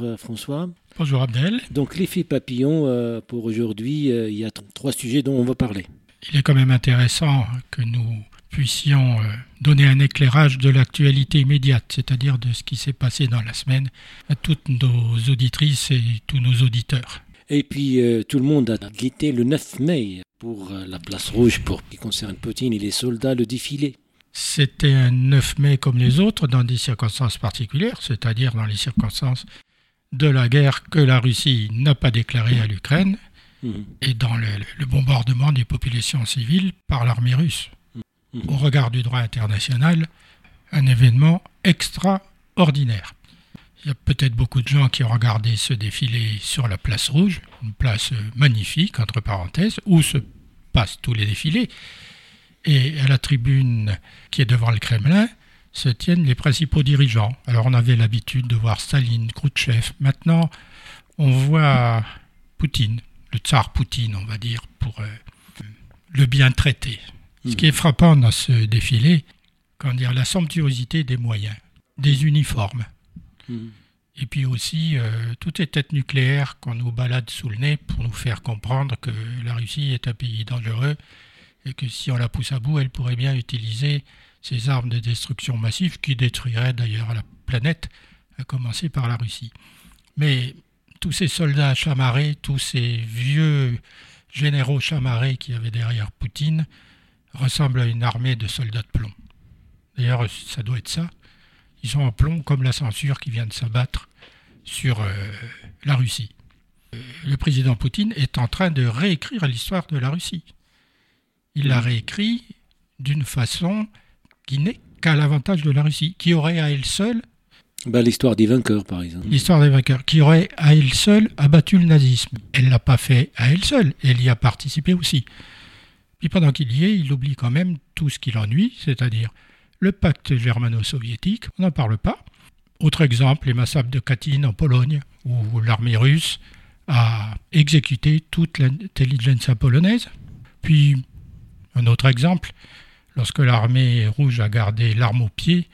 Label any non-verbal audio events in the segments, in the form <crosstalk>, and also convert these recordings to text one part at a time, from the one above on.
Bonjour euh, François. Bonjour Abdel. Donc l'effet papillon, euh, pour aujourd'hui, euh, il y a trois sujets dont on va parler. Il est quand même intéressant que nous puissions donner un éclairage de l'actualité immédiate, c'est-à-dire de ce qui s'est passé dans la semaine à toutes nos auditrices et tous nos auditeurs. Et puis tout le monde a guetté le 9 mai pour la place rouge pour ce qui concerne Poutine et les soldats, le défilé. C'était un 9 mai comme les autres, dans des circonstances particulières, c'est-à-dire dans les circonstances de la guerre que la Russie n'a pas déclarée à l'Ukraine mhm. et dans le, bombardement des populations civiles par l'armée russe. Mhm. Au regard du droit international, un événement extraordinaire. Il y a peut-être beaucoup de gens qui ont regardé ce défilé sur la place rouge, une place magnifique, entre parenthèses, où se passent tous les défilés, et à la tribune qui est devant le Kremlin se tiennent les principaux dirigeants. Alors on avait l'habitude de voir Staline, Khrouchtchev. Maintenant, on voit Poutine, le tsar Poutine, on va dire, pour euh, le bien traiter. Ce qui est frappant dans ce défilé, quand dire, la somptuosité des moyens, des uniformes. Et puis aussi euh, toutes ces têtes nucléaires qu'on nous balade sous le nez pour nous faire comprendre que la Russie est un pays dangereux et que si on la pousse à bout, elle pourrait bien utiliser ces armes de destruction massive qui détruiraient d'ailleurs la planète, à commencer par la Russie. Mais tous ces soldats chamarrés, tous ces vieux généraux chamarrés qui avaient derrière Poutine, ressemblent à une armée de soldats de plomb. D'ailleurs, ça doit être ça. Ils sont en plomb comme la censure qui vient de s'abattre sur euh, la Russie. Euh, le président Poutine est en train de réécrire l'histoire de la Russie il l'a réécrit d'une façon qui n'est qu'à l'avantage de la Russie, qui aurait à elle seule bah, L'histoire des vainqueurs, par exemple. L'histoire des vainqueurs, qui aurait à elle seule abattu le nazisme. Elle ne l'a pas fait à elle seule, elle y a participé aussi. Puis pendant qu'il y est, il oublie quand même tout ce qui l'ennuie, c'est-à-dire le pacte germano-soviétique, on n'en parle pas. Autre exemple, les massacres de Katyn en Pologne, où l'armée russe a exécuté toute l'intelligence polonaise. Puis un autre exemple, lorsque l'armée rouge a gardé l'arme au pied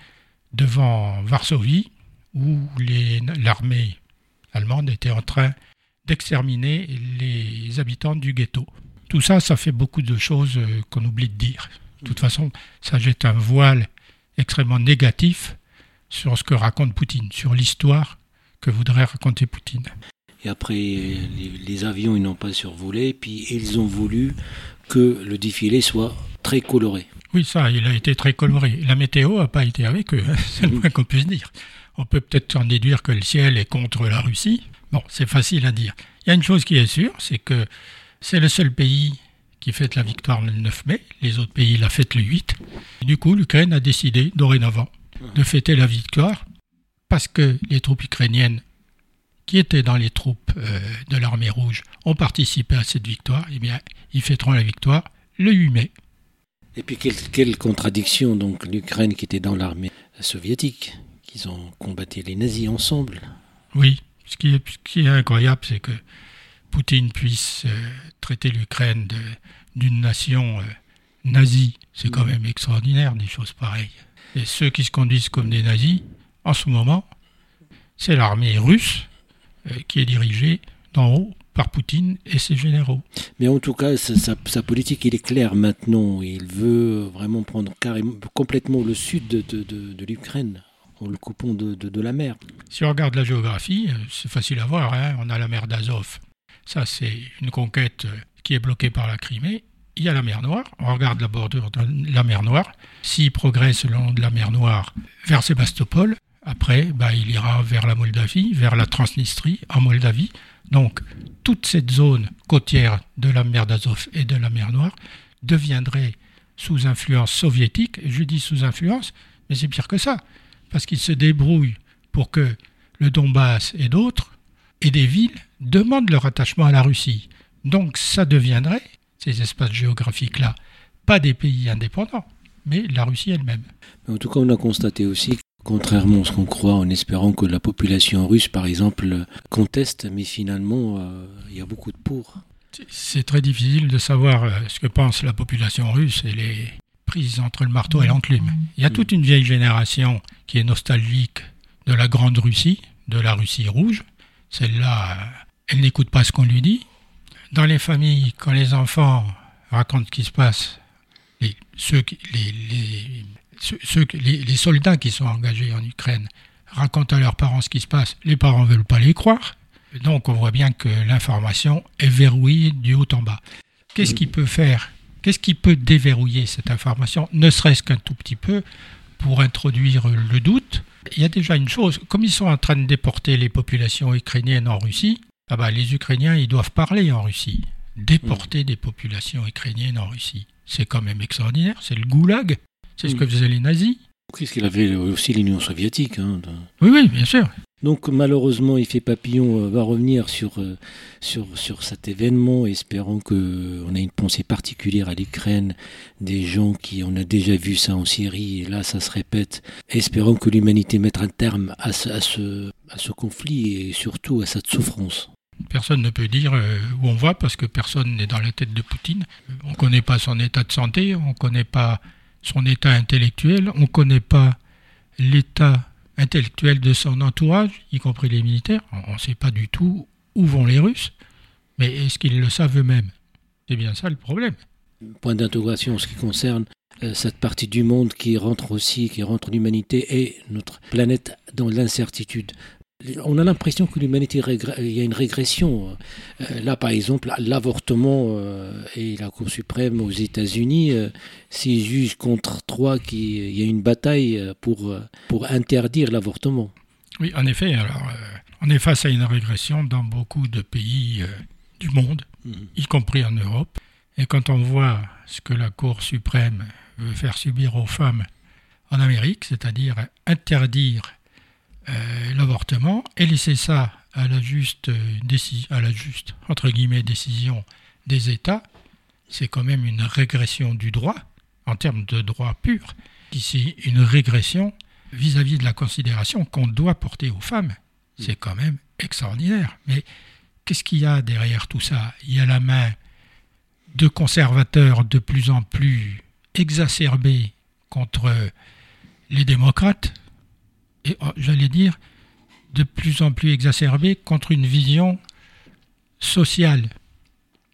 devant Varsovie, où l'armée allemande était en train d'exterminer les habitants du ghetto. Tout ça, ça fait beaucoup de choses euh, qu'on oublie de dire. De toute façon, ça jette un voile extrêmement négatif sur ce que raconte Poutine, sur l'histoire que voudrait raconter Poutine. Et après, les, avions, ils n'ont pas survolé, puis ils ont voulu que le défilé soit très coloré. Oui, ça, il a été très coloré. La météo n'a pas été avec eux, hein, <laughs> c'est le moins qu'on puisse dire. On peut peut-être en déduire que le ciel est contre la Russie. Bon, c'est facile à dire. Il y a une chose qui est sûre, c'est que c'est le seul pays qui fête la victoire le 9 mai, les autres pays la fêtent le 8. du coup, l'Ukraine a décidé, dorénavant, de fêter la victoire parce que les troupes ukrainiennes qui étaient dans les troupes euh, de l'armée rouge ont participé à cette victoire, eh bien, ils fêteront la victoire le 8 mai. Et puis quelle, contradiction, donc l'Ukraine qui était dans l'armée soviétique, qu'ils ont combattu les nazis ensemble. Oui, ce qui est, incroyable, c'est que Poutine puisse euh, traiter l'Ukraine d'une nation euh, nazie. C'est quand même extraordinaire, des choses pareilles. Et ceux qui se conduisent comme des nazis, en ce moment, c'est l'armée russe qui est dirigé d'en haut par Poutine et ses généraux. Mais en tout cas, sa, politique, il est clair maintenant. Il veut vraiment prendre carrément, complètement le sud de, l'Ukraine en le coupant de, la mer. Si on regarde la géographie, euh, c'est facile à voir. Hein. on a la mer d'Azov. Ça, c'est une conquête euh, qui est bloquée par la Crimée. Il y a la mer Noire. On regarde la bordure de la mer Noire. S'il progresse le long de la mer Noire vers Sébastopol, après, bah, il ira vers la Moldavie, vers la Transnistrie, en Moldavie. Donc, toute cette zone côtière de la mer d'Azov et de la mer Noire deviendrait sous influence soviétique. Je dis sous influence, mais c'est pire que ça, parce qu'ils se débrouillent pour que le Donbass et d'autres, et des villes, demandent leur attachement à la Russie. Donc, ça deviendrait, ces espaces géographiques-là, pas des pays indépendants, mais la Russie elle-même. En tout cas, on a constaté aussi contrairement à ce qu'on croit en espérant que la population russe, par exemple, conteste, mais finalement, euh, il y a beaucoup de pour. C'est très difficile de savoir euh, ce que pense la population russe. Elle est prise entre le marteau et l'enclume. Il y a toute une vieille génération qui est nostalgique de la Grande Russie, de la Russie rouge. Celle-là, elle n'écoute pas ce qu'on lui dit. Dans les familles, quand les enfants racontent ce qui se passe, les, ceux, soldats qui sont engagés en Ukraine racontent à leurs parents ce qui se passe, les parents ne veulent pas les croire. Donc on voit bien que l'information est verrouillée du haut en bas. Qu'est-ce qui peut faire Qu'est-ce qui peut déverrouiller cette information, ne serait-ce qu'un tout petit peu, pour introduire le doute? Il y a déjà une chose, comme ils sont en train de déporter les populations ukrainiennes en Russie, ah bah, les Ukrainiens, ils doivent parler en Russie. Déporter des populations ukrainiennes en Russie. C'est quand même extraordinaire, c'est le goulag. C'est ce que faisaient les nazis. Qu'est-ce qu'il avait aussi l'Union soviétique. Hein, oui, oui, bien sûr. Donc malheureusement, Effet Papillon euh, va revenir sur, euh, sur, sur cet événement, espérant qu'on ait une pensée particulière à l'Ukraine, des gens qui, on a déjà vu ça en Syrie, et là ça se répète, espérant que l'humanité mette un terme à ce, à, ce, à ce conflit et surtout à cette souffrance. Personne ne peut dire euh, où on va parce que personne n'est dans la tête de Poutine. On ne connaît pas son état de santé, on ne connaît pas son état intellectuel, on ne connaît pas l'état intellectuel de son entourage, y compris les militaires. On ne sait pas du tout où vont les Russes, mais est-ce qu'ils le savent eux-mêmes? C'est bien ça le problème. Point d'interrogation en ce qui concerne euh, cette partie du monde qui rentre aussi, qui rentre l'humanité et notre planète dans l'incertitude on a l'impression que l'humanité, il y a une régression. Euh, là, par exemple, l'avortement euh, et la Cour suprême aux États-Unis, euh, s'ils jugent contre trois qu'il y a une bataille pour, pour interdire l'avortement. Oui, en effet. Alors, on est face à une régression dans beaucoup de pays du monde, mhm. y compris en Europe. Et quand on voit ce que la Cour suprême veut faire subir aux femmes en Amérique, c'est-à-dire interdire l'avortement et laisser ça à la juste décision, à la juste entre guillemets décision des États, c'est quand même une régression du droit en termes de droit pur. Ici, une régression vis-à-vis de la considération qu'on doit porter aux femmes. C'est quand même extraordinaire. Mais qu'est-ce qu'il y a derrière tout ça? Il y a la main de conservateurs de plus en plus exacerbés contre les démocrates, et oh, j'allais dire, de plus en plus exacerbée contre une vision sociale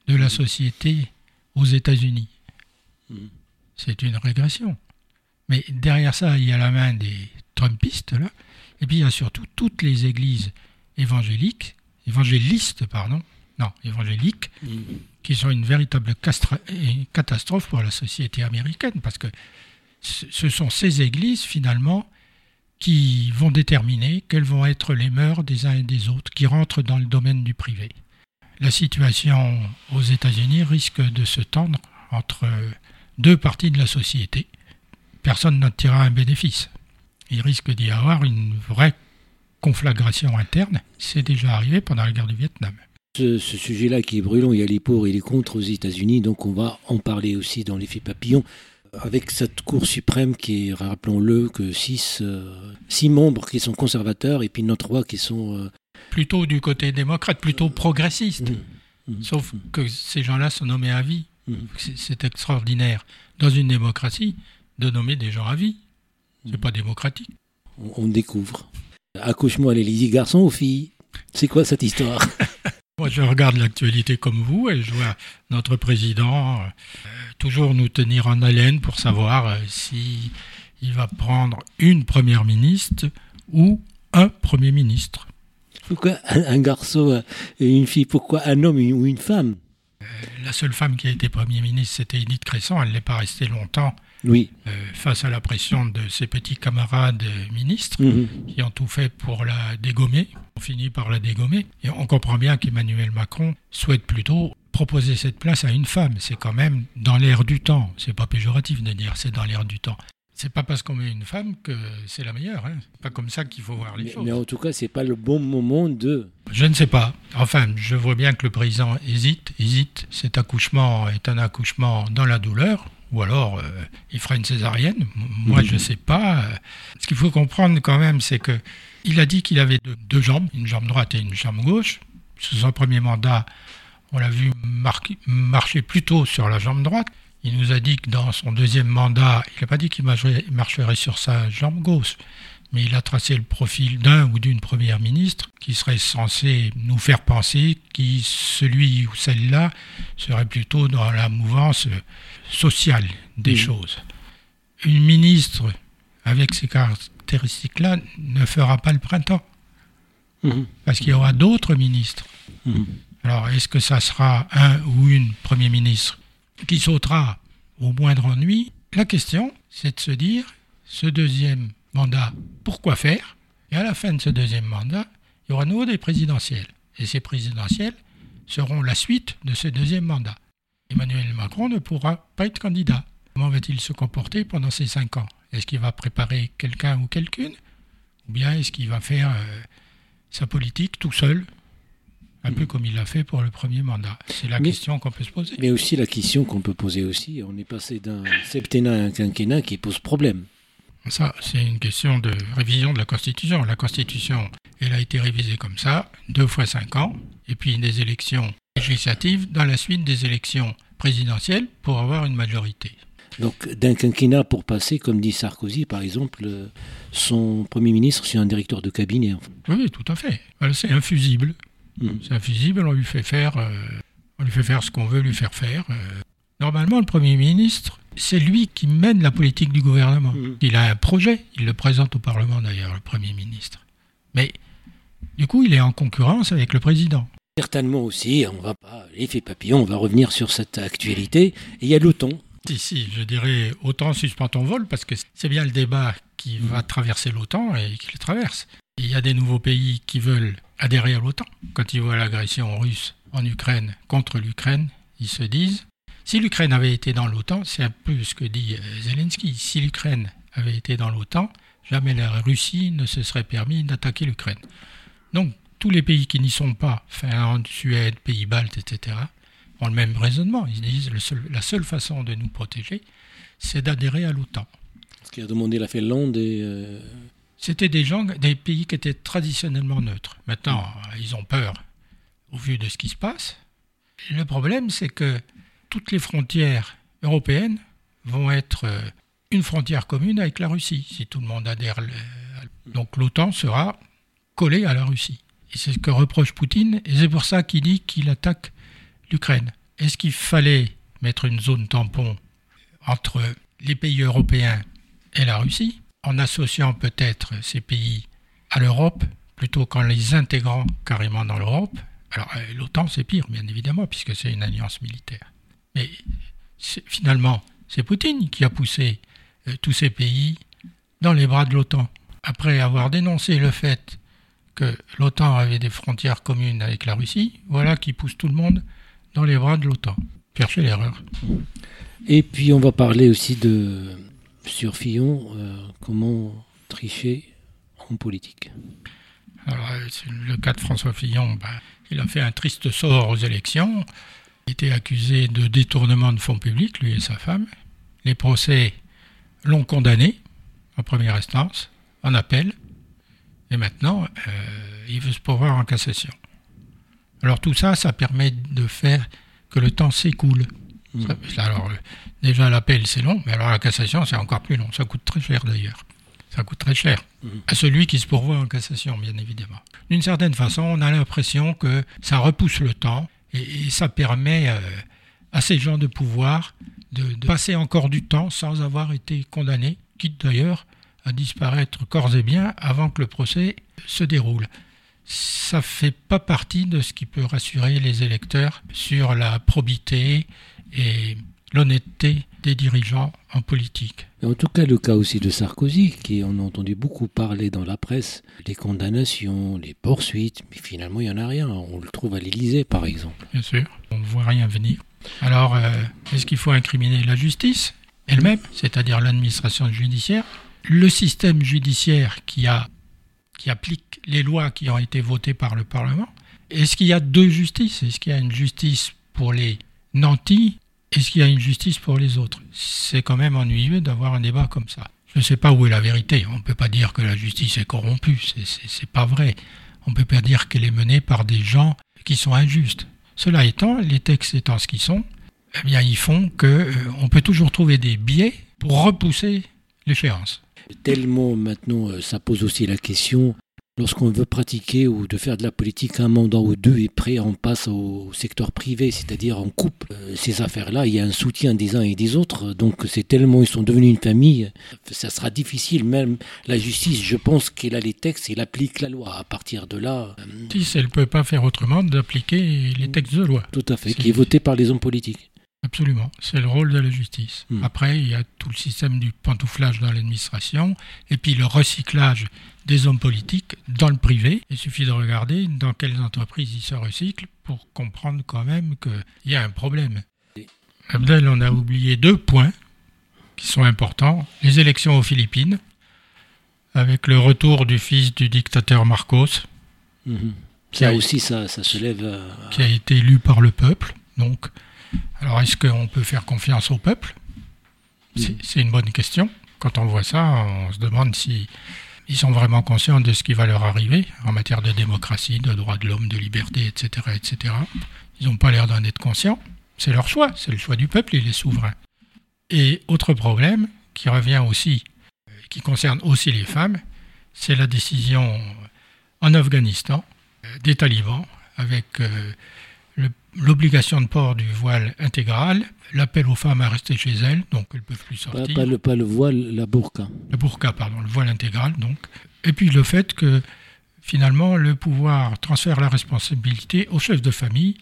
de la société aux États-Unis. C'est une régression. Mais derrière ça, il y a la main des Trumpistes, là, et puis il y a surtout toutes les églises évangéliques, évangélistes, pardon, non, évangéliques, qui sont une véritable catastrophe pour la société américaine, parce que ce sont ces églises, finalement, qui vont déterminer quelles vont être les mœurs des uns et des autres qui rentrent dans le domaine du privé. La situation aux États-Unis risque de se tendre entre deux parties de la société. Personne n'en tirera un bénéfice. Il risque d'y avoir une vraie conflagration interne. C'est déjà arrivé pendant la guerre du Vietnam. Ce, sujet-là qui est brûlant, il y a les pour et les contre aux États-Unis, donc on va en parler aussi dans l'effet papillon avec cette Cour suprême qui est, rappelons-le, que six, euh, six membres qui sont conservateurs et puis notre trois qui sont... Euh, plutôt du côté démocrate, plutôt progressiste. Mmh, mmh. Sauf que ces gens-là sont nommés à vie. Mmh. C'est extraordinaire. Dans une démocratie, de nommer des gens à vie. C'est pas démocratique. On, découvre. Accouche-moi les lits garçons ou filles C'est quoi cette histoire? <laughs> Moi, je regarde l'actualité comme vous et je vois notre président euh, toujours nous tenir en haleine pour savoir euh, si il va prendre une première ministre ou un premier ministre. Pourquoi un garçon et une fille Pourquoi un homme ou une femme? Euh, La seule femme qui a été premier ministre, c'était Edith Cresson. Elle n'est pas restée longtemps. Oui. Euh, face à la pression de ses petits camarades ministres mhm. qui ont tout fait pour la dégommer. On finit par la dégommer. Et on comprend bien qu'Emmanuel Macron souhaite plutôt proposer cette place à une femme. C'est quand même dans l'air du temps. C'est pas péjoratif de dire c'est dans l'air du temps. C'est pas parce qu'on met une femme que c'est la meilleure. Hein. C'est pas comme ça qu'il faut voir les mais, choses. Mais en tout cas, c'est pas le bon moment de. Je ne sais pas. Enfin, je vois bien que le président hésite, hésite. Cet accouchement est un accouchement dans la douleur ou alors euh, il fera une césarienne. Moi, je ne sais pas. Ce qu'il faut comprendre quand même, c'est que il a dit qu'il avait deux, jambes, une jambe droite et une jambe gauche. Sous son premier mandat, on l'a vu marcher plutôt sur la jambe droite. Il nous a dit que dans son deuxième mandat, il n'a pas dit qu'il marcherait sur sa jambe gauche. mais il a tracé le profil d'un ou d'une première ministre qui serait censé nous faire penser que celui ou celle-là serait plutôt dans la mouvance sociale des choses. Une ministre avec ces caractéristiques-là ne fera pas le printemps. Mhm. Parce qu'il y aura d'autres ministres. Mhm. Alors, est-ce que ça sera un ou une Premier ministre qui sautera au moindre ennui? La question, c'est de se dire, ce deuxième mandat, pourquoi faire? Et à la fin de ce deuxième mandat, il y aura nouveau des présidentielles. Et ces présidentielles seront la suite de ce deuxième mandat. Emmanuel Macron ne pourra pas être candidat. Comment va-t-il se comporter pendant ces cinq ans? Est-ce qu'il va préparer quelqu'un ou quelqu'une? Ou bien est-ce qu'il va faire euh, sa politique tout seul? Un peu comme il l'a fait pour le premier mandat. C'est la question qu'on peut se poser. Mais aussi la question qu'on peut poser aussi, on est passé d'un septennat à un quinquennat qui pose problème. Ça, c'est une question de révision de la Constitution. La Constitution, elle a été révisée comme ça, deux fois cinq ans, et puis des élections législatives dans la suite des élections présidentielles pour avoir une majorité. Donc d'un quinquennat pour passer, comme dit Sarkozy par exemple, son Premier ministre, c'est un directeur de cabinet. Oui, tout à fait. C'est infusible. Mm. C'est infusible, on lui fait faire, euh, on lui fait faire ce qu'on veut lui faire faire. Euh. Normalement, le Premier ministre, c'est lui qui mène la politique du gouvernement. Mm. Il a un projet, il le présente au Parlement d'ailleurs, le Premier ministre. Mais du coup, il est en concurrence avec le président. Certainement aussi, on va pas, l'effet papillon, on va revenir sur cette actualité. Et il y a l'OTAN. Si, je dirais autant suspend ton vol, parce que c'est bien le débat qui mm. va traverser l'OTAN et qui le traverse. Il y a des nouveaux pays qui veulent adhérer à l'OTAN. Quand ils voient l'agression russe en Ukraine contre l'Ukraine, ils se disent, si l'Ukraine avait été dans l'OTAN, c'est un peu ce que dit euh, Zelensky, si l'Ukraine avait été dans l'OTAN, jamais la Russie ne se serait permis d'attaquer l'Ukraine. Donc tous les pays qui n'y sont pas, Finlande, Suède, Pays-Baltes, etc., ont le même raisonnement. Ils disent que la seule façon de nous protéger, c'est d'adhérer à l'OTAN. Ce qui a demandé la Finlande et euh, c'était des gens, des pays qui étaient traditionnellement neutres. Maintenant, ils ont peur au vu de ce qui se passe. Le problème, c'est que toutes les frontières européennes vont être euh, une frontière commune avec la Russie, si tout le monde adhère. Donc l'OTAN sera collée à la Russie. Et c'est ce que reproche Poutine, et c'est pour ça qu'il dit qu'il attaque l'Ukraine. Est-ce qu'il fallait mettre une zone tampon entre les pays européens et la Russie en associant peut-être ces pays à l'Europe plutôt qu'en les intégrant carrément dans l'Europe? Alors euh, l'OTAN c'est pire bien évidemment puisque c'est une alliance militaire. Mais finalement c'est Poutine qui a poussé euh, tous ces pays dans les bras de l'OTAN. Après avoir dénoncé le fait que l'OTAN avait des frontières communes avec la Russie, voilà qui pousse tout le monde dans les bras de l'OTAN. Cherchez l'erreur. Et puis on va parler aussi de, sur Fillon, euh, comment tricher en politique Alors, euh, le cas de François Fillon, ben, il a fait un triste sort aux élections. Il était accusé de détournement de fonds publics, lui et sa femme. Les procès l'ont condamné en première instance, en appel, et maintenant, euh, il veut se pourvoir en cassation. Alors tout ça, ça permet de faire que le temps s'écoule. Mmh. Alors, Déjà, l'appel, c'est long, mais alors la cassation, c'est encore plus long. Ça coûte très cher d'ailleurs. Ça coûte très cher mhm. à celui qui se pourvoit en cassation, bien évidemment. D'une certaine façon, on a l'impression que ça repousse le temps et, ça permet euh, à ces gens de pouvoir de, passer encore du temps sans avoir été condamnés, quitte d'ailleurs à disparaître corps et biens avant que le procès se déroule. Ça ne fait pas partie de ce qui peut rassurer les électeurs sur la probité et l'honnêteté des dirigeants en politique. en tout cas, le cas aussi de Sarkozy, qui on a entendu beaucoup parler dans la presse, les condamnations, les poursuites, mais finalement, il n'y en a rien. On le trouve à l'Élysée, par exemple. Bien sûr, on ne voit rien venir. Alors, euh, est-ce qu'il faut incriminer la justice elle-même, c'est-à-dire l'administration judiciaire, le système judiciaire qui, applique les lois qui ont été votées par le Parlement Est-ce qu'il y a deux justices? Est-ce qu'il y a une justice pour les nantis? Est-ce qu'il y a une justice pour les autres? C'est quand même ennuyeux d'avoir un débat comme ça. Je ne sais pas où est la vérité. On ne peut pas dire que la justice est corrompue. C'est pas vrai. On ne peut pas dire qu'elle est menée par des gens qui sont injustes. Cela étant, les textes étant ce qu'ils sont, eh bien, ils font qu'on euh, peut toujours trouver des biais pour repousser l'échéance. Tellement maintenant, euh, ça pose aussi la question Lorsqu'on veut pratiquer ou de faire de la politique un mandat ou deux et après on passe au secteur privé, c'est-à-dire on coupe euh, ces affaires-là, il y a un soutien des uns et des autres, donc c'est tellement ils sont devenus une famille, ça sera difficile, même la justice, je pense qu'elle a les textes, elle applique la loi. À partir de là... Euh, si, elle ne peut pas faire autrement d'appliquer les textes de loi. Tout à fait, qui est voté par les hommes politiques. Absolument, c'est le rôle de la justice. Hmm. Après, il y a tout le système du pantouflage dans l'administration, et puis le recyclage des hommes politiques dans le privé. Il suffit de regarder dans quelles entreprises ils se recyclent pour comprendre quand même qu'il y a un problème. Abdel, on a oublié deux points qui sont importants. Les élections aux Philippines, avec le retour du fils du dictateur Marcos. Mhm. Ça aussi, ça, ça se lève. Qui a été élu par le peuple. Donc, alors est-ce qu'on peut faire confiance au peuple? C'est une bonne question. Quand on voit ça, on se demande si ils sont vraiment conscients de ce qui va leur arriver en matière de démocratie, de droits de l'homme, de liberté, etc. etc. Ils n'ont pas l'air d'en être conscients. C'est leur choix, c'est le choix du peuple, il est souverain. Et autre problème qui revient aussi, qui concerne aussi les femmes, c'est la décision en Afghanistan euh, des talibans avec euh, l'obligation de port du voile intégral, l'appel aux femmes à rester chez elles, donc elles ne peuvent plus sortir. Pas, le, pas le voile, la burqa. La burqa, pardon, le voile intégral, donc. Et puis le fait que finalement le pouvoir transfère la responsabilité au chef de famille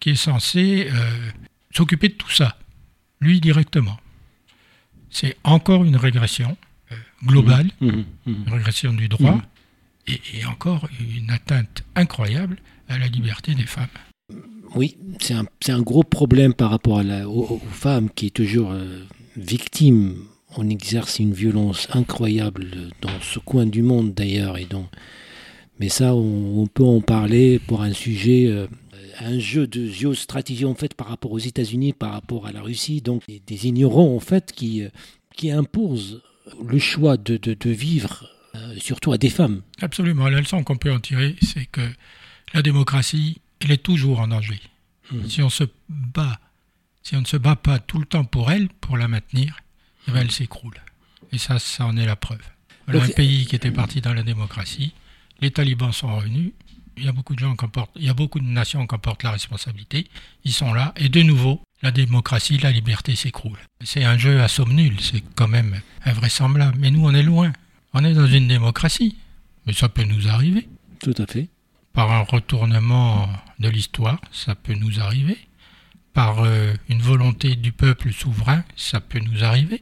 qui est censé euh, s'occuper de tout ça, lui directement. C'est encore une régression euh, globale, mmh, mmh, mmh. une régression du droit, et, et encore une atteinte incroyable à la liberté des femmes. Oui, c'est un, un, gros problème par rapport à la, aux, femmes qui est toujours euh, victime. On exerce une violence incroyable dans ce coin du monde d'ailleurs. Et mais ça, on, peut en parler pour un sujet, euh, un jeu de géostratégie en fait par rapport aux États-Unis, par rapport à la Russie. Donc des, ignorants en fait qui, euh, qui imposent le choix de, de, de vivre, surtout à des femmes. Absolument. La leçon qu'on peut en tirer, c'est que la démocratie elle est toujours en danger. Hmm. Si on se bat, si on ne se bat pas tout le temps pour elle, pour la maintenir, eh ben, elle s'écroule. Et ça, ça en est la preuve. Voilà un pays qui était parti dans la démocratie, les talibans sont revenus, il y a beaucoup de gens qui portent, il y a beaucoup de nations qui en portent la responsabilité, ils sont là, et de nouveau, la démocratie, la liberté s'écroule. C'est un jeu à somme nulle, c'est quand même invraisemblable. Mais nous, on est loin. On est dans une démocratie. Mais ça peut nous arriver. Tout à fait par un retournement de l'histoire, ça peut nous arriver. Par euh, une volonté du peuple souverain, ça peut nous arriver.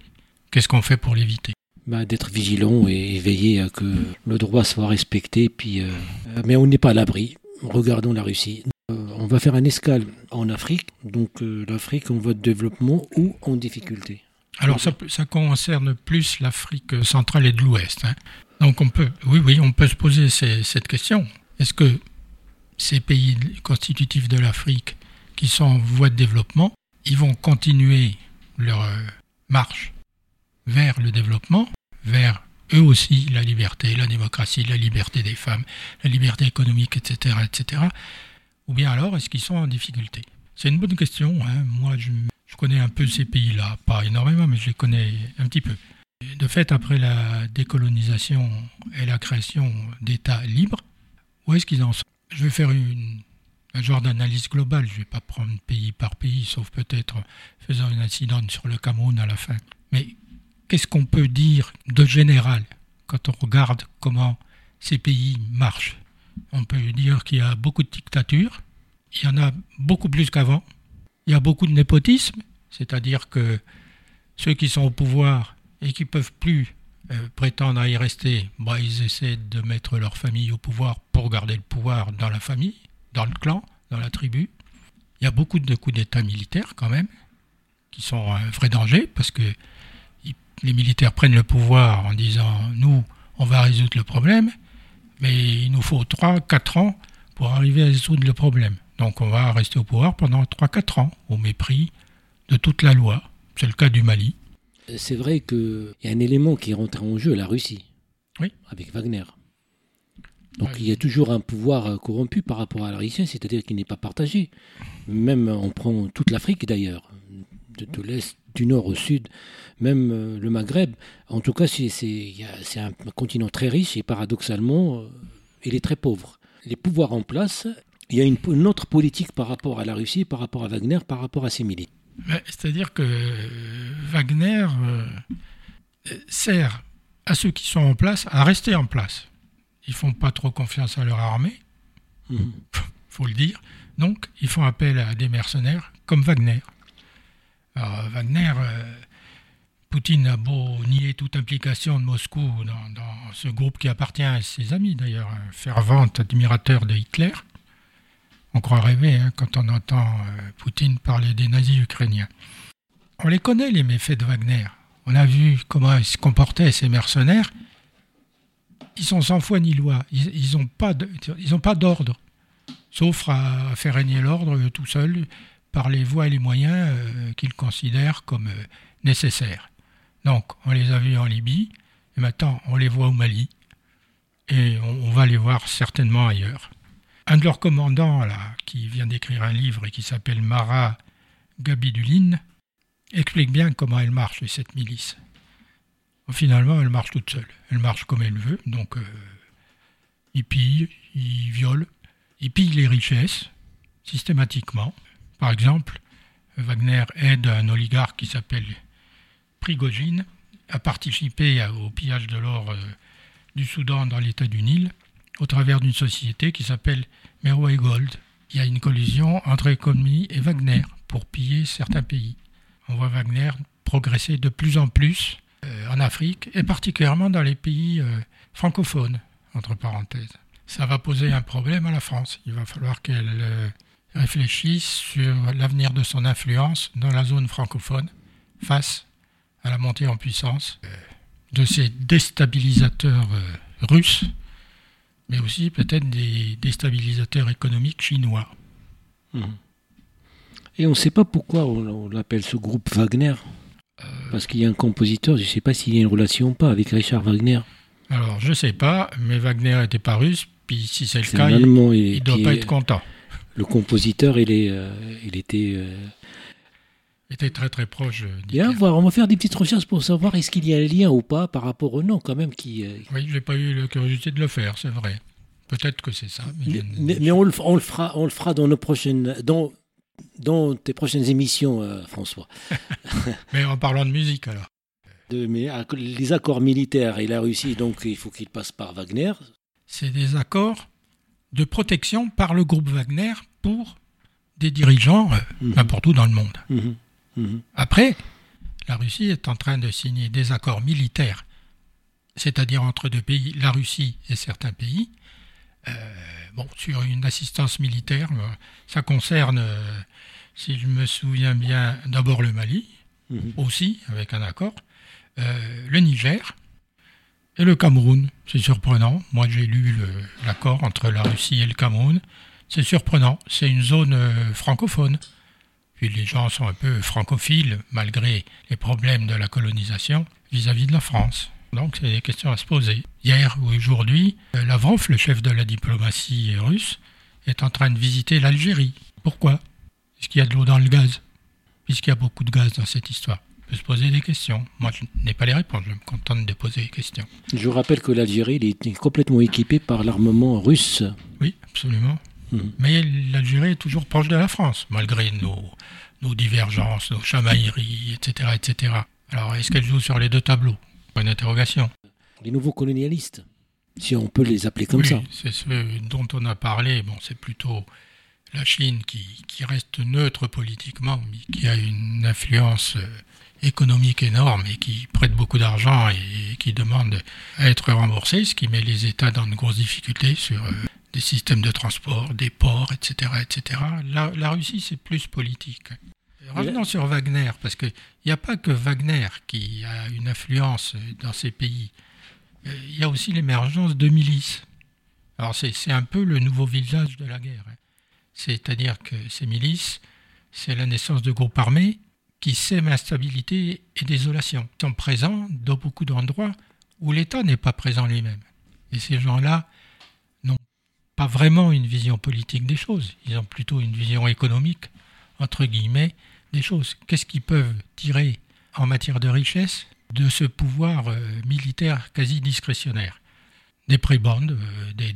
Qu'est-ce qu'on fait pour l'éviter? Bah, D'être vigilant et, veiller à que le droit soit respecté. Puis, euh, mais on n'est pas à l'abri. Regardons la Russie. Euh, on va faire un escale en Afrique, donc l'Afrique en voie de développement ou en difficulté. Alors ça, ça concerne plus l'Afrique centrale et de l'Ouest. Hein. Donc on peut, oui, oui, on peut se poser cette question. Est-ce que ces pays constitutifs de l'Afrique qui sont en voie de développement, ils vont continuer leur euh, marche vers le développement, vers eux aussi la liberté, la démocratie, la liberté des femmes, la liberté économique, etc., etc. Ou bien alors est-ce qu'ils sont en difficulté? C'est une bonne question. Hein. Moi, je, je, connais un peu ces pays-là, pas énormément, mais je les connais un petit peu. De fait, après la décolonisation et la création d'États libres, où est-ce qu'ils en sont? Je vais faire une, un genre d'analyse globale. Je ne vais pas prendre pays par pays, sauf peut-être faisant une incidente sur le Cameroun à la fin. Mais qu'est-ce qu'on peut dire de général quand on regarde comment ces pays marchent? On peut dire qu'il y a beaucoup de dictatures, il y en a beaucoup plus qu'avant, il y a beaucoup de népotisme, c'est-à-dire que ceux qui sont au pouvoir et qui peuvent plus prétendent à y rester, bah, ils essaient de mettre leur famille au pouvoir pour garder le pouvoir dans la famille, dans le clan, dans la tribu. Il y a beaucoup de coups d'État militaires quand même, qui sont un vrai danger, parce que les militaires prennent le pouvoir en disant nous, on va résoudre le problème, mais il nous faut 3-4 ans pour arriver à résoudre le problème. Donc on va rester au pouvoir pendant 3-4 ans, au mépris de toute la loi. C'est le cas du Mali c'est vrai qu'il y a un élément qui rentre en jeu, la Russie, oui. avec Wagner. Donc il y a toujours un pouvoir euh, corrompu par rapport à la Russie, c'est-à-dire qu'il n'est pas partagé. Même on prend toute l'Afrique d'ailleurs, de, l'Est, du nord au sud, même euh, le Maghreb. En tout cas, c'est un continent très riche et paradoxalement, il est très pauvre. Les pouvoirs en place, il y a une, autre politique par rapport à la Russie, par rapport à Wagner, par rapport à ses C'est-à-dire que Wagner sert à ceux qui sont en place à rester en place. Ils font pas trop confiance à leur armée, il mhm. <laughs> faut le dire. Donc, ils font appel à des mercenaires comme Wagner. Alors, Wagner, euh, Poutine a beau nier toute implication de Moscou dans, ce groupe qui appartient à ses amis, d'ailleurs, un fervent admirateur de Hitler. On croit rêver hein, quand on entend euh, Poutine parler des nazis ukrainiens. On les connaît, les méfaits de Wagner. On a vu comment ils se comportaient, ces mercenaires. Ils sont sans foi ni loi. Ils n'ont pas d'ordre, sauf à, faire régner l'ordre tout seul par les voies et les moyens euh, qu'ils considèrent comme euh, nécessaires. Donc, on les a vus en Libye, et maintenant on les voit au Mali, et on, va les voir certainement ailleurs. Un de leurs commandants, là, qui vient d'écrire un livre et qui s'appelle Mara Gabiduline, explique bien comment elle marche, cette milice. Finalement, elle marche toute seule. Elle marche comme elle veut. Donc, euh, il pille, il viole, il pille les richesses, systématiquement. Par exemple, Wagner aide un oligarque qui s'appelle Prigogine à participer au pillage de l'or euh, du Soudan dans l'état du Nil au travers d'une société qui s'appelle Meroe Gold. Il y a une collision entre économie et Wagner pour piller certains pays on voit Wagner progresser de plus en plus euh, en Afrique et particulièrement dans les pays euh, francophones, entre parenthèses. Ça va poser un problème à la France. Il va falloir qu'elle euh, réfléchisse sur l'avenir de son influence dans la zone francophone face à la montée en puissance de ces déstabilisateurs russes, mais aussi peut-être des déstabilisateurs économiques chinois. Mmh. Et on ne sait pas pourquoi on, l'appelle ce groupe Wagner. Euh. Parce qu'il y a un compositeur, je ne sais pas s'il y a une relation ou pas avec Richard Wagner. Alors, je ne sais pas, mais Wagner n'était pas russe, puis si c'est le cas, il ne doit pas être content. Le compositeur, il, est, euh, il était... Euh, était très très proche. Bien voir, on va faire des petites recherches pour savoir est-ce qu'il y a un lien ou pas par rapport au nom quand même qui... Oui, je n'ai pas eu la curiosité de le faire, c'est vrai. Peut-être que c'est ça. Mais, on, le, on, le, fera, on le fera dans nos prochaines... Dans, dans tes prochaines émissions, euh, François. <laughs> mais en parlant de musique alors. De, mais, les accords militaires et la Russie, donc il faut qu'ils passent par Wagner. C'est des accords de protection par le groupe Wagner pour des dirigeants euh, mhm. n'importe où dans le monde. Mhm. Mhm. Après, la Russie est en train de signer des accords militaires, c'est-à-dire entre deux pays, la Russie et certains pays, euh, bon, sur une assistance militaire. Ça concerne si je me souviens bien, d'abord le Mali, mhm. aussi, avec un accord, euh, le Niger et le Cameroun. C'est surprenant. Moi, j'ai lu l'accord entre la Russie et le Cameroun. C'est surprenant. C'est une zone euh, francophone. Puis les gens sont un peu francophiles, malgré les problèmes de la colonisation vis-à-vis de la France. Donc, c'est des questions à se poser. Hier ou aujourd'hui, euh, Lavrov, le chef de la diplomatie russe, est en train de visiter l'Algérie. Pourquoi? Puisqu'il y a de l'eau dans le gaz, puisqu'il y a beaucoup de gaz dans cette histoire. On peut se poser des questions. Moi, je n'ai pas les réponses, je me contente de poser des questions. Je vous rappelle que l'Algérie est complètement équipée par l'armement russe. Oui, absolument. Mhm. Mais l'Algérie est toujours proche de la France, malgré nos, nos divergences, nos chamailleries, etc., etc. Alors, est-ce qu'elle joue sur les deux tableaux? Bonne interrogation. Les nouveaux colonialistes, si on peut les appeler comme oui, ça. C'est ce dont on a parlé. Bon, c'est plutôt la Chine qui, reste neutre politiquement, mais qui a une influence euh, économique énorme et qui prête beaucoup d'argent et, qui demande à être remboursé, ce qui met les États dans de grosses difficultés sur euh, des systèmes de transport, des ports, etc. etc. La, la Russie, c'est plus politique. Revenons sur Wagner, parce qu'il n'y a pas que Wagner qui a une influence dans ces pays. Euh, il y a aussi l'émergence de milices. Alors c'est un peu le nouveau visage de la guerre. Hein. C'est-à-dire que ces milices, c'est la naissance de groupes armés qui sèment instabilité et désolation. Ils sont présents dans beaucoup d'endroits où l'État n'est pas présent lui-même. Et ces gens-là pas vraiment une vision politique des choses. Ils ont plutôt une vision économique, entre guillemets, des choses. Qu'est-ce qu'ils peuvent tirer en matière de richesse de ce pouvoir euh, militaire quasi discrétionnaire? Des prébandes, euh, des,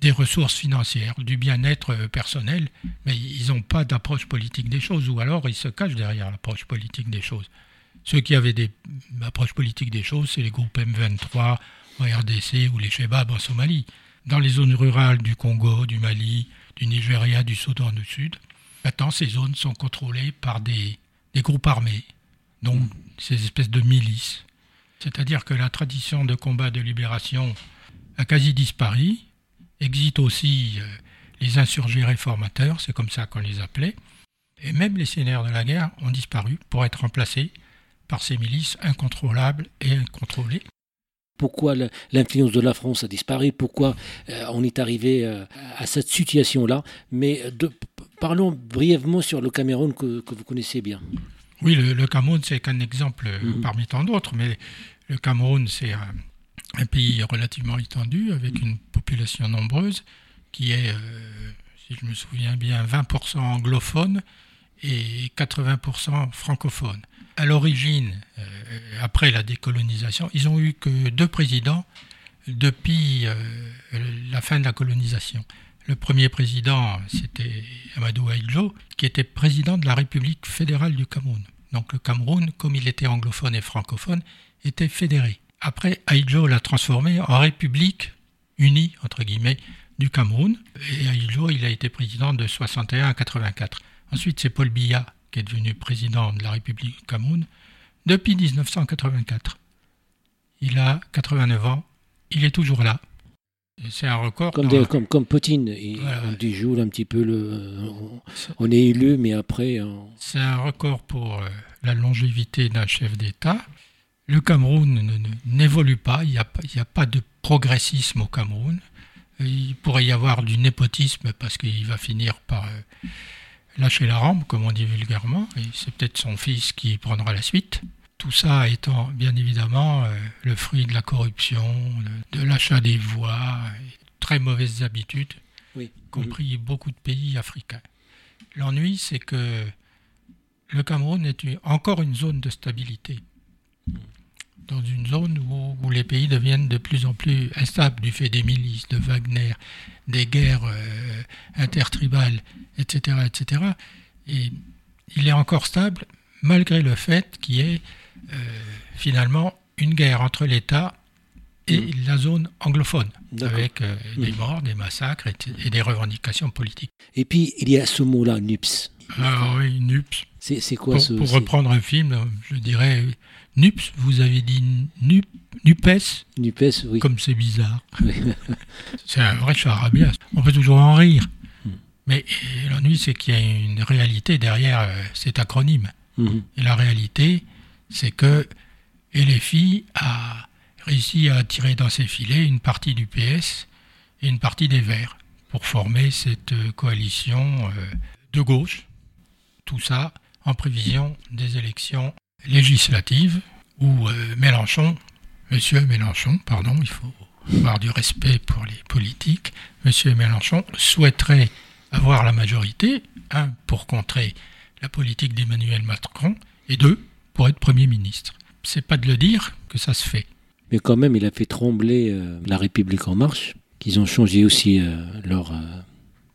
des, ressources financières, du bien-être euh, personnel, mais ils n'ont pas d'approche politique des choses, ou alors ils se cachent derrière l'approche politique des choses. Ceux qui avaient des approches politiques des choses, c'est les groupes M23 en RDC ou les Shebab en Somalie. Dans les zones rurales du Congo, du Mali, du Nigeria, du Soudan du Sud, maintenant ces zones sont contrôlées par des, groupes armés, donc ces espèces de milices. C'est-à-dire que la tradition de combat de libération a quasi disparu. Existent aussi euh, les insurgés réformateurs, c'est comme ça qu'on les appelait. Et même les seigneurs de la guerre ont disparu pour être remplacés par ces milices incontrôlables et incontrôlées. Pourquoi l'influence de la France a disparu? Pourquoi euh, on est arrivé euh, à cette situation-là? Mais parlons brièvement sur le Cameroun que, vous connaissez bien. Oui, le, Cameroun, c'est qu'un exemple euh, mhm. parmi tant d'autres, mais le Cameroun, c'est un, pays relativement étendu, avec une population nombreuse, qui est, si je me souviens bien, 20% anglophone et 80% francophone à l'origine, euh, après la décolonisation, ils ont eu que deux présidents depuis euh, la fin de la colonisation. Le premier président, c'était Amadou Ahidjo, qui était président de la République fédérale du Cameroun. Donc le Cameroun, comme il était anglophone et francophone, était fédéré. Après, Ahidjo l'a transformé en République unie, entre guillemets, du Cameroun. Et Ahidjo, il a été président de 61 à 84. Ensuite, c'est Paul Biya qui est devenu président de la République du Cameroun, depuis 1984. Il a 89 ans, il est toujours là. C'est un record. Comme, comme, comme Poutine, il, on joue un petit peu le. On, est élu, mais après. C'est un record pour euh, la longévité d'un chef d'État. Le Cameroun n'évolue pas, il n'y a, a, pas de progressisme au Cameroun. Il pourrait y avoir du népotisme parce qu'il va finir par euh, lâcher la rampe, comme on dit vulgairement, et c'est peut-être son fils qui prendra la suite. Tout ça étant bien évidemment euh, le fruit de la corruption, de, l'achat des voix, très mauvaises habitudes, y compris beaucoup de pays africains. L'ennui, c'est que le Cameroun est encore une zone de stabilité. Dans une zone où, les pays deviennent de plus en plus instables du fait des milices, de Wagner, des guerres euh, intertribales, etc., etc. Et il est encore stable malgré le fait qu'il y ait euh, finalement une guerre entre l'État et mm. la zone anglophone, avec euh, des mm. morts, des massacres et, des revendications politiques. Et puis, il y a ce mot-là, NUPS. Ah oui, NUPS. C'est quoi pour, ce... Pour reprendre un film, je dirais NUPS, vous avez dit NUP, NUPES NUPES, oui. Comme c'est bizarre. <laughs> c'est un vrai charabia. On peut toujours en rire. Hmm. Mais l'ennui, c'est qu'il y a une réalité derrière euh, cet acronyme. Hmm. Et la réalité, c'est que LFI a réussi à attirer dans ses filets une partie du PS et une partie des Verts pour former cette euh, coalition euh, de gauche. Tout ça en prévision des élections législative où euh, Mélenchon, Monsieur Mélenchon, pardon, il faut avoir du respect pour les politiques, Monsieur Mélenchon souhaiterait avoir la majorité, un, pour contrer la politique d'Emmanuel Macron, et deux, pour être Premier ministre. C'est pas de le dire que ça se fait. Mais quand même, il a fait trembler euh, la République en marche, qu'ils ont changé aussi euh, leur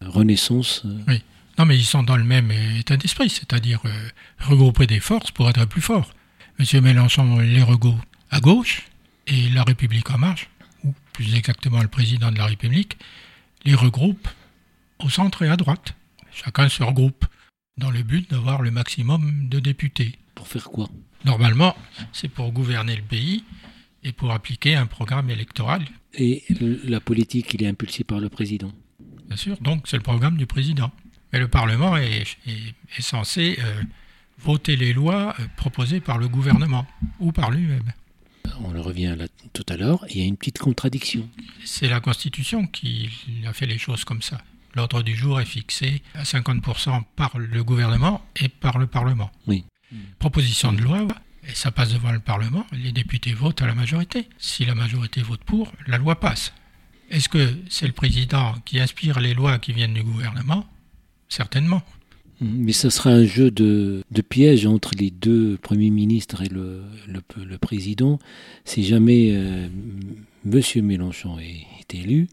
renaissance. Oui. Non, mais ils sont dans le même état d'esprit, c'est-à-dire euh, regrouper des forces pour être plus forts. Monsieur Mélenchon les regroupe à gauche et la République en marche, ou plus exactement le président de la République, les regroupe au centre et à droite. Chacun se regroupe dans le but d'avoir le maximum de députés. Pour faire quoi? Normalement, c'est pour gouverner le pays et pour appliquer un programme électoral. Et la politique, il est impulsé par le président? Bien sûr, donc c'est le programme du président. Mais le Parlement est, censé euh, voter les lois euh, proposées par le gouvernement ou par lui-même. On le revient là tout à l'heure, il y a une petite contradiction. C'est la Constitution qui a fait les choses comme ça. L'ordre du jour est fixé à 50% par le gouvernement et par le Parlement. Oui. Proposition de loi, et ça passe devant le Parlement, les députés votent à la majorité. Si la majorité vote pour, la loi passe. Est-ce que c'est le président qui inspire les lois qui viennent du gouvernement Certainement. Mais ce sera un jeu de, de, piège entre les deux premiers ministres et le, le, président. Si jamais euh, M. Mélenchon est, élu,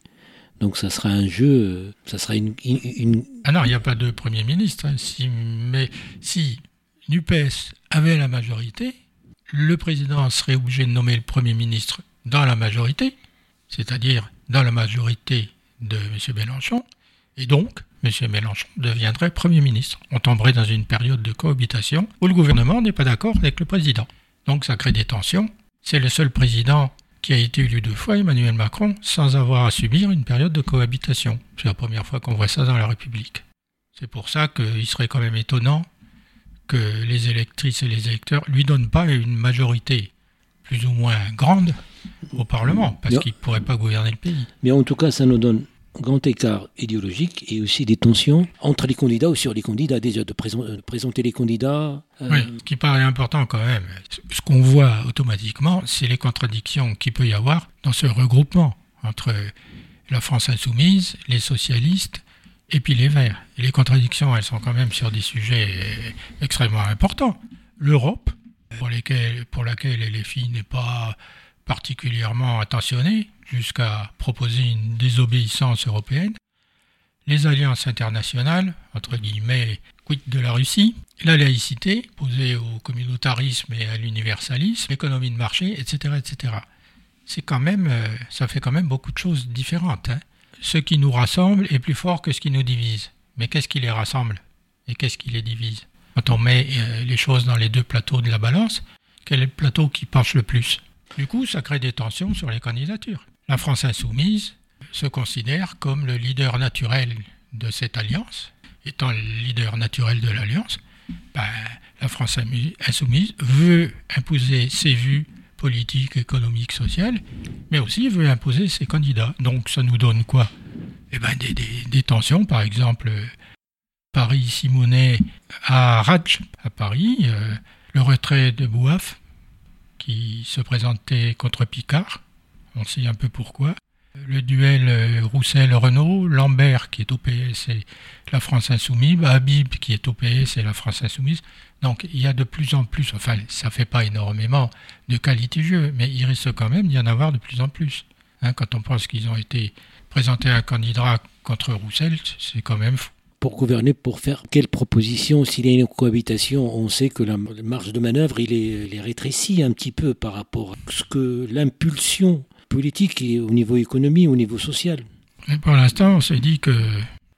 donc ça sera un jeu, ça sera une... une... Ah non, il n'y a pas de Premier ministre. Hein. Si, mais si NUPES avait la majorité, le président serait obligé de nommer le Premier ministre dans la majorité, c'est-à-dire dans la majorité de M. Mélenchon, et donc M. Mélenchon deviendrait Premier ministre. On tomberait dans une période de cohabitation où le gouvernement n'est pas d'accord avec le président. Donc ça crée des tensions. C'est le seul président qui a été élu deux fois, Emmanuel Macron, sans avoir à subir une période de cohabitation. C'est la première fois qu'on voit ça dans la République. C'est pour ça qu'il serait quand même étonnant que les électrices et les électeurs lui donnent pas une majorité plus ou moins grande au Parlement, parce qu'il ne pourrait pas gouverner le pays. Mais en tout cas, ça nous donne grand écart idéologique et aussi des tensions entre les candidats ou sur les candidats, déjà de, présenter les candidats. Euh, oui, ce qui paraît important quand même. Ce qu'on voit automatiquement, c'est les contradictions qu'il peut y avoir dans ce regroupement entre la France insoumise, les socialistes et puis les Verts. Et les contradictions, elles sont quand même sur des sujets extrêmement importants. L'Europe, pour, pour laquelle LFI n'est pas particulièrement attentionnée, jusqu'à proposer une désobéissance européenne, les alliances internationales, entre guillemets, quid de la Russie, la laïcité, posée au communautarisme et à l'universalisme, l'économie de marché, etc., etc. C'est quand même, euh, ça fait quand même beaucoup de choses différentes. Hein ce qui nous rassemble est plus fort que ce qui nous divise. Mais qu'est-ce qui les rassemble et qu'est-ce qui les divise? Quand on met euh, les choses dans les deux plateaux de la balance, quel est le plateau qui penche le plus? Du coup, ça crée des tensions sur les candidatures. La France insoumise se considère comme le leader naturel de cette alliance. Étant le leader naturel de l'alliance, ben, la France insoumise veut imposer ses vues politique, économique, sociale, mais aussi veut imposer ses candidats. Donc ça nous donne quoi? Eh ben des, tensions, par exemple, Paris-Simonet à Raj, à Paris, euh, le retrait de Bouaf, qui se présentait contre Picard, on sait un peu pourquoi, le duel euh, Roussel-Renault, Lambert qui est au PS et la France Insoumise, Habib qui est au PS et la France Insoumise. Donc il y a de plus en plus, enfin ça fait pas énormément de qualité jeu, mais il risque quand même d'y en avoir de plus en plus. Hein, quand on pense qu'ils ont été présentés un candidat contre Roussel, c'est quand même fou. Pour gouverner, pour faire quelle proposition? S'il y a une cohabitation, on sait que la marge de manœuvre, il est, il est rétréci un petit peu par rapport à ce que l'impulsion politique et au niveau économie, au niveau social. Et pour l'instant, on s'est dit que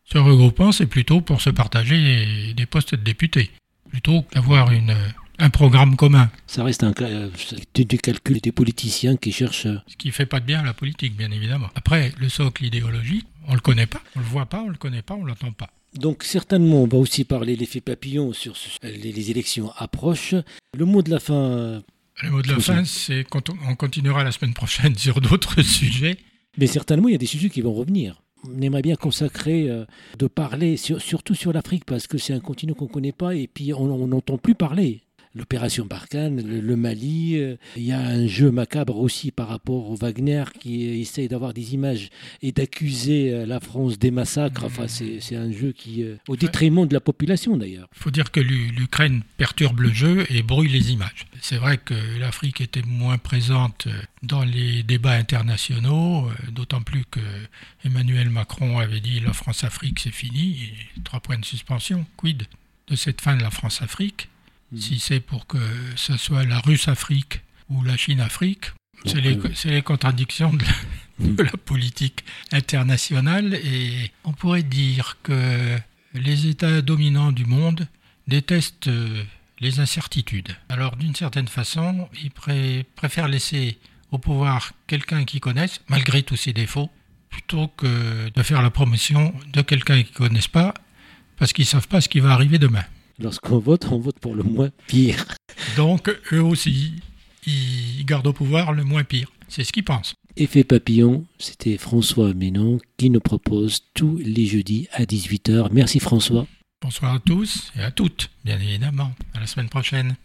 ce regroupement, c'est plutôt pour se partager des postes de députés, plutôt qu'avoir une, un programme commun. Ça reste un euh, du calcul des politiciens qui cherchent. Euh, Ce qui fait pas de bien à la politique, bien évidemment. Après, le socle idéologique, on le connaît pas, on le voit pas, on le connaît pas, on l'entend pas. Donc certainement, on va aussi parler l'effet papillon sur les, les élections approchent. Le mot de la fin le mot de la fin, c'est quand on continuera la semaine prochaine <laughs> sur d'autres sujets. Mais certainement, il y a des sujets qui vont revenir. On aimerait bien consacrer, euh, de parler surtout sur l'Afrique, parce que c'est un continent qu'on ne connaît pas, et puis on n'entend plus parler l'opération Barkhane, le, Mali. Euh, il y a un jeu macabre aussi par rapport au Wagner qui essaye d'avoir des images et d'accuser euh, la France des massacres. Enfin, c'est un jeu qui, euh, au détriment de la population d'ailleurs. Il faut dire que l'Ukraine perturbe le jeu et brouille les images. C'est vrai que l'Afrique était moins présente dans les débats internationaux, d'autant plus que Emmanuel Macron avait dit la France-Afrique c'est fini, trois points de suspension. Quid de cette fin de la France-Afrique? Mm. Si c'est pour que ce soit la Russe-Afrique ou la Chine-Afrique, c'est les, contradictions mm. de la, politique internationale et on pourrait dire que les États dominants du monde détestent euh, les incertitudes. Alors d'une certaine façon, ils préfèrent laisser au pouvoir quelqu'un qu'ils connaissent, malgré tous ses défauts, plutôt que de faire la promotion de quelqu'un qu'ils ne connaissent pas, parce qu'ils ne savent pas ce qui va arriver demain. Lorsqu'on vote, on vote pour le moins pire. Donc, eux aussi, ils gardent au pouvoir le moins pire. C'est ce qu'ils pensent. Effet papillon, c'était François Ménon qui nous propose tous les jeudis à 18h. Merci François. Bonsoir à tous et à toutes, bien évidemment. À la semaine prochaine.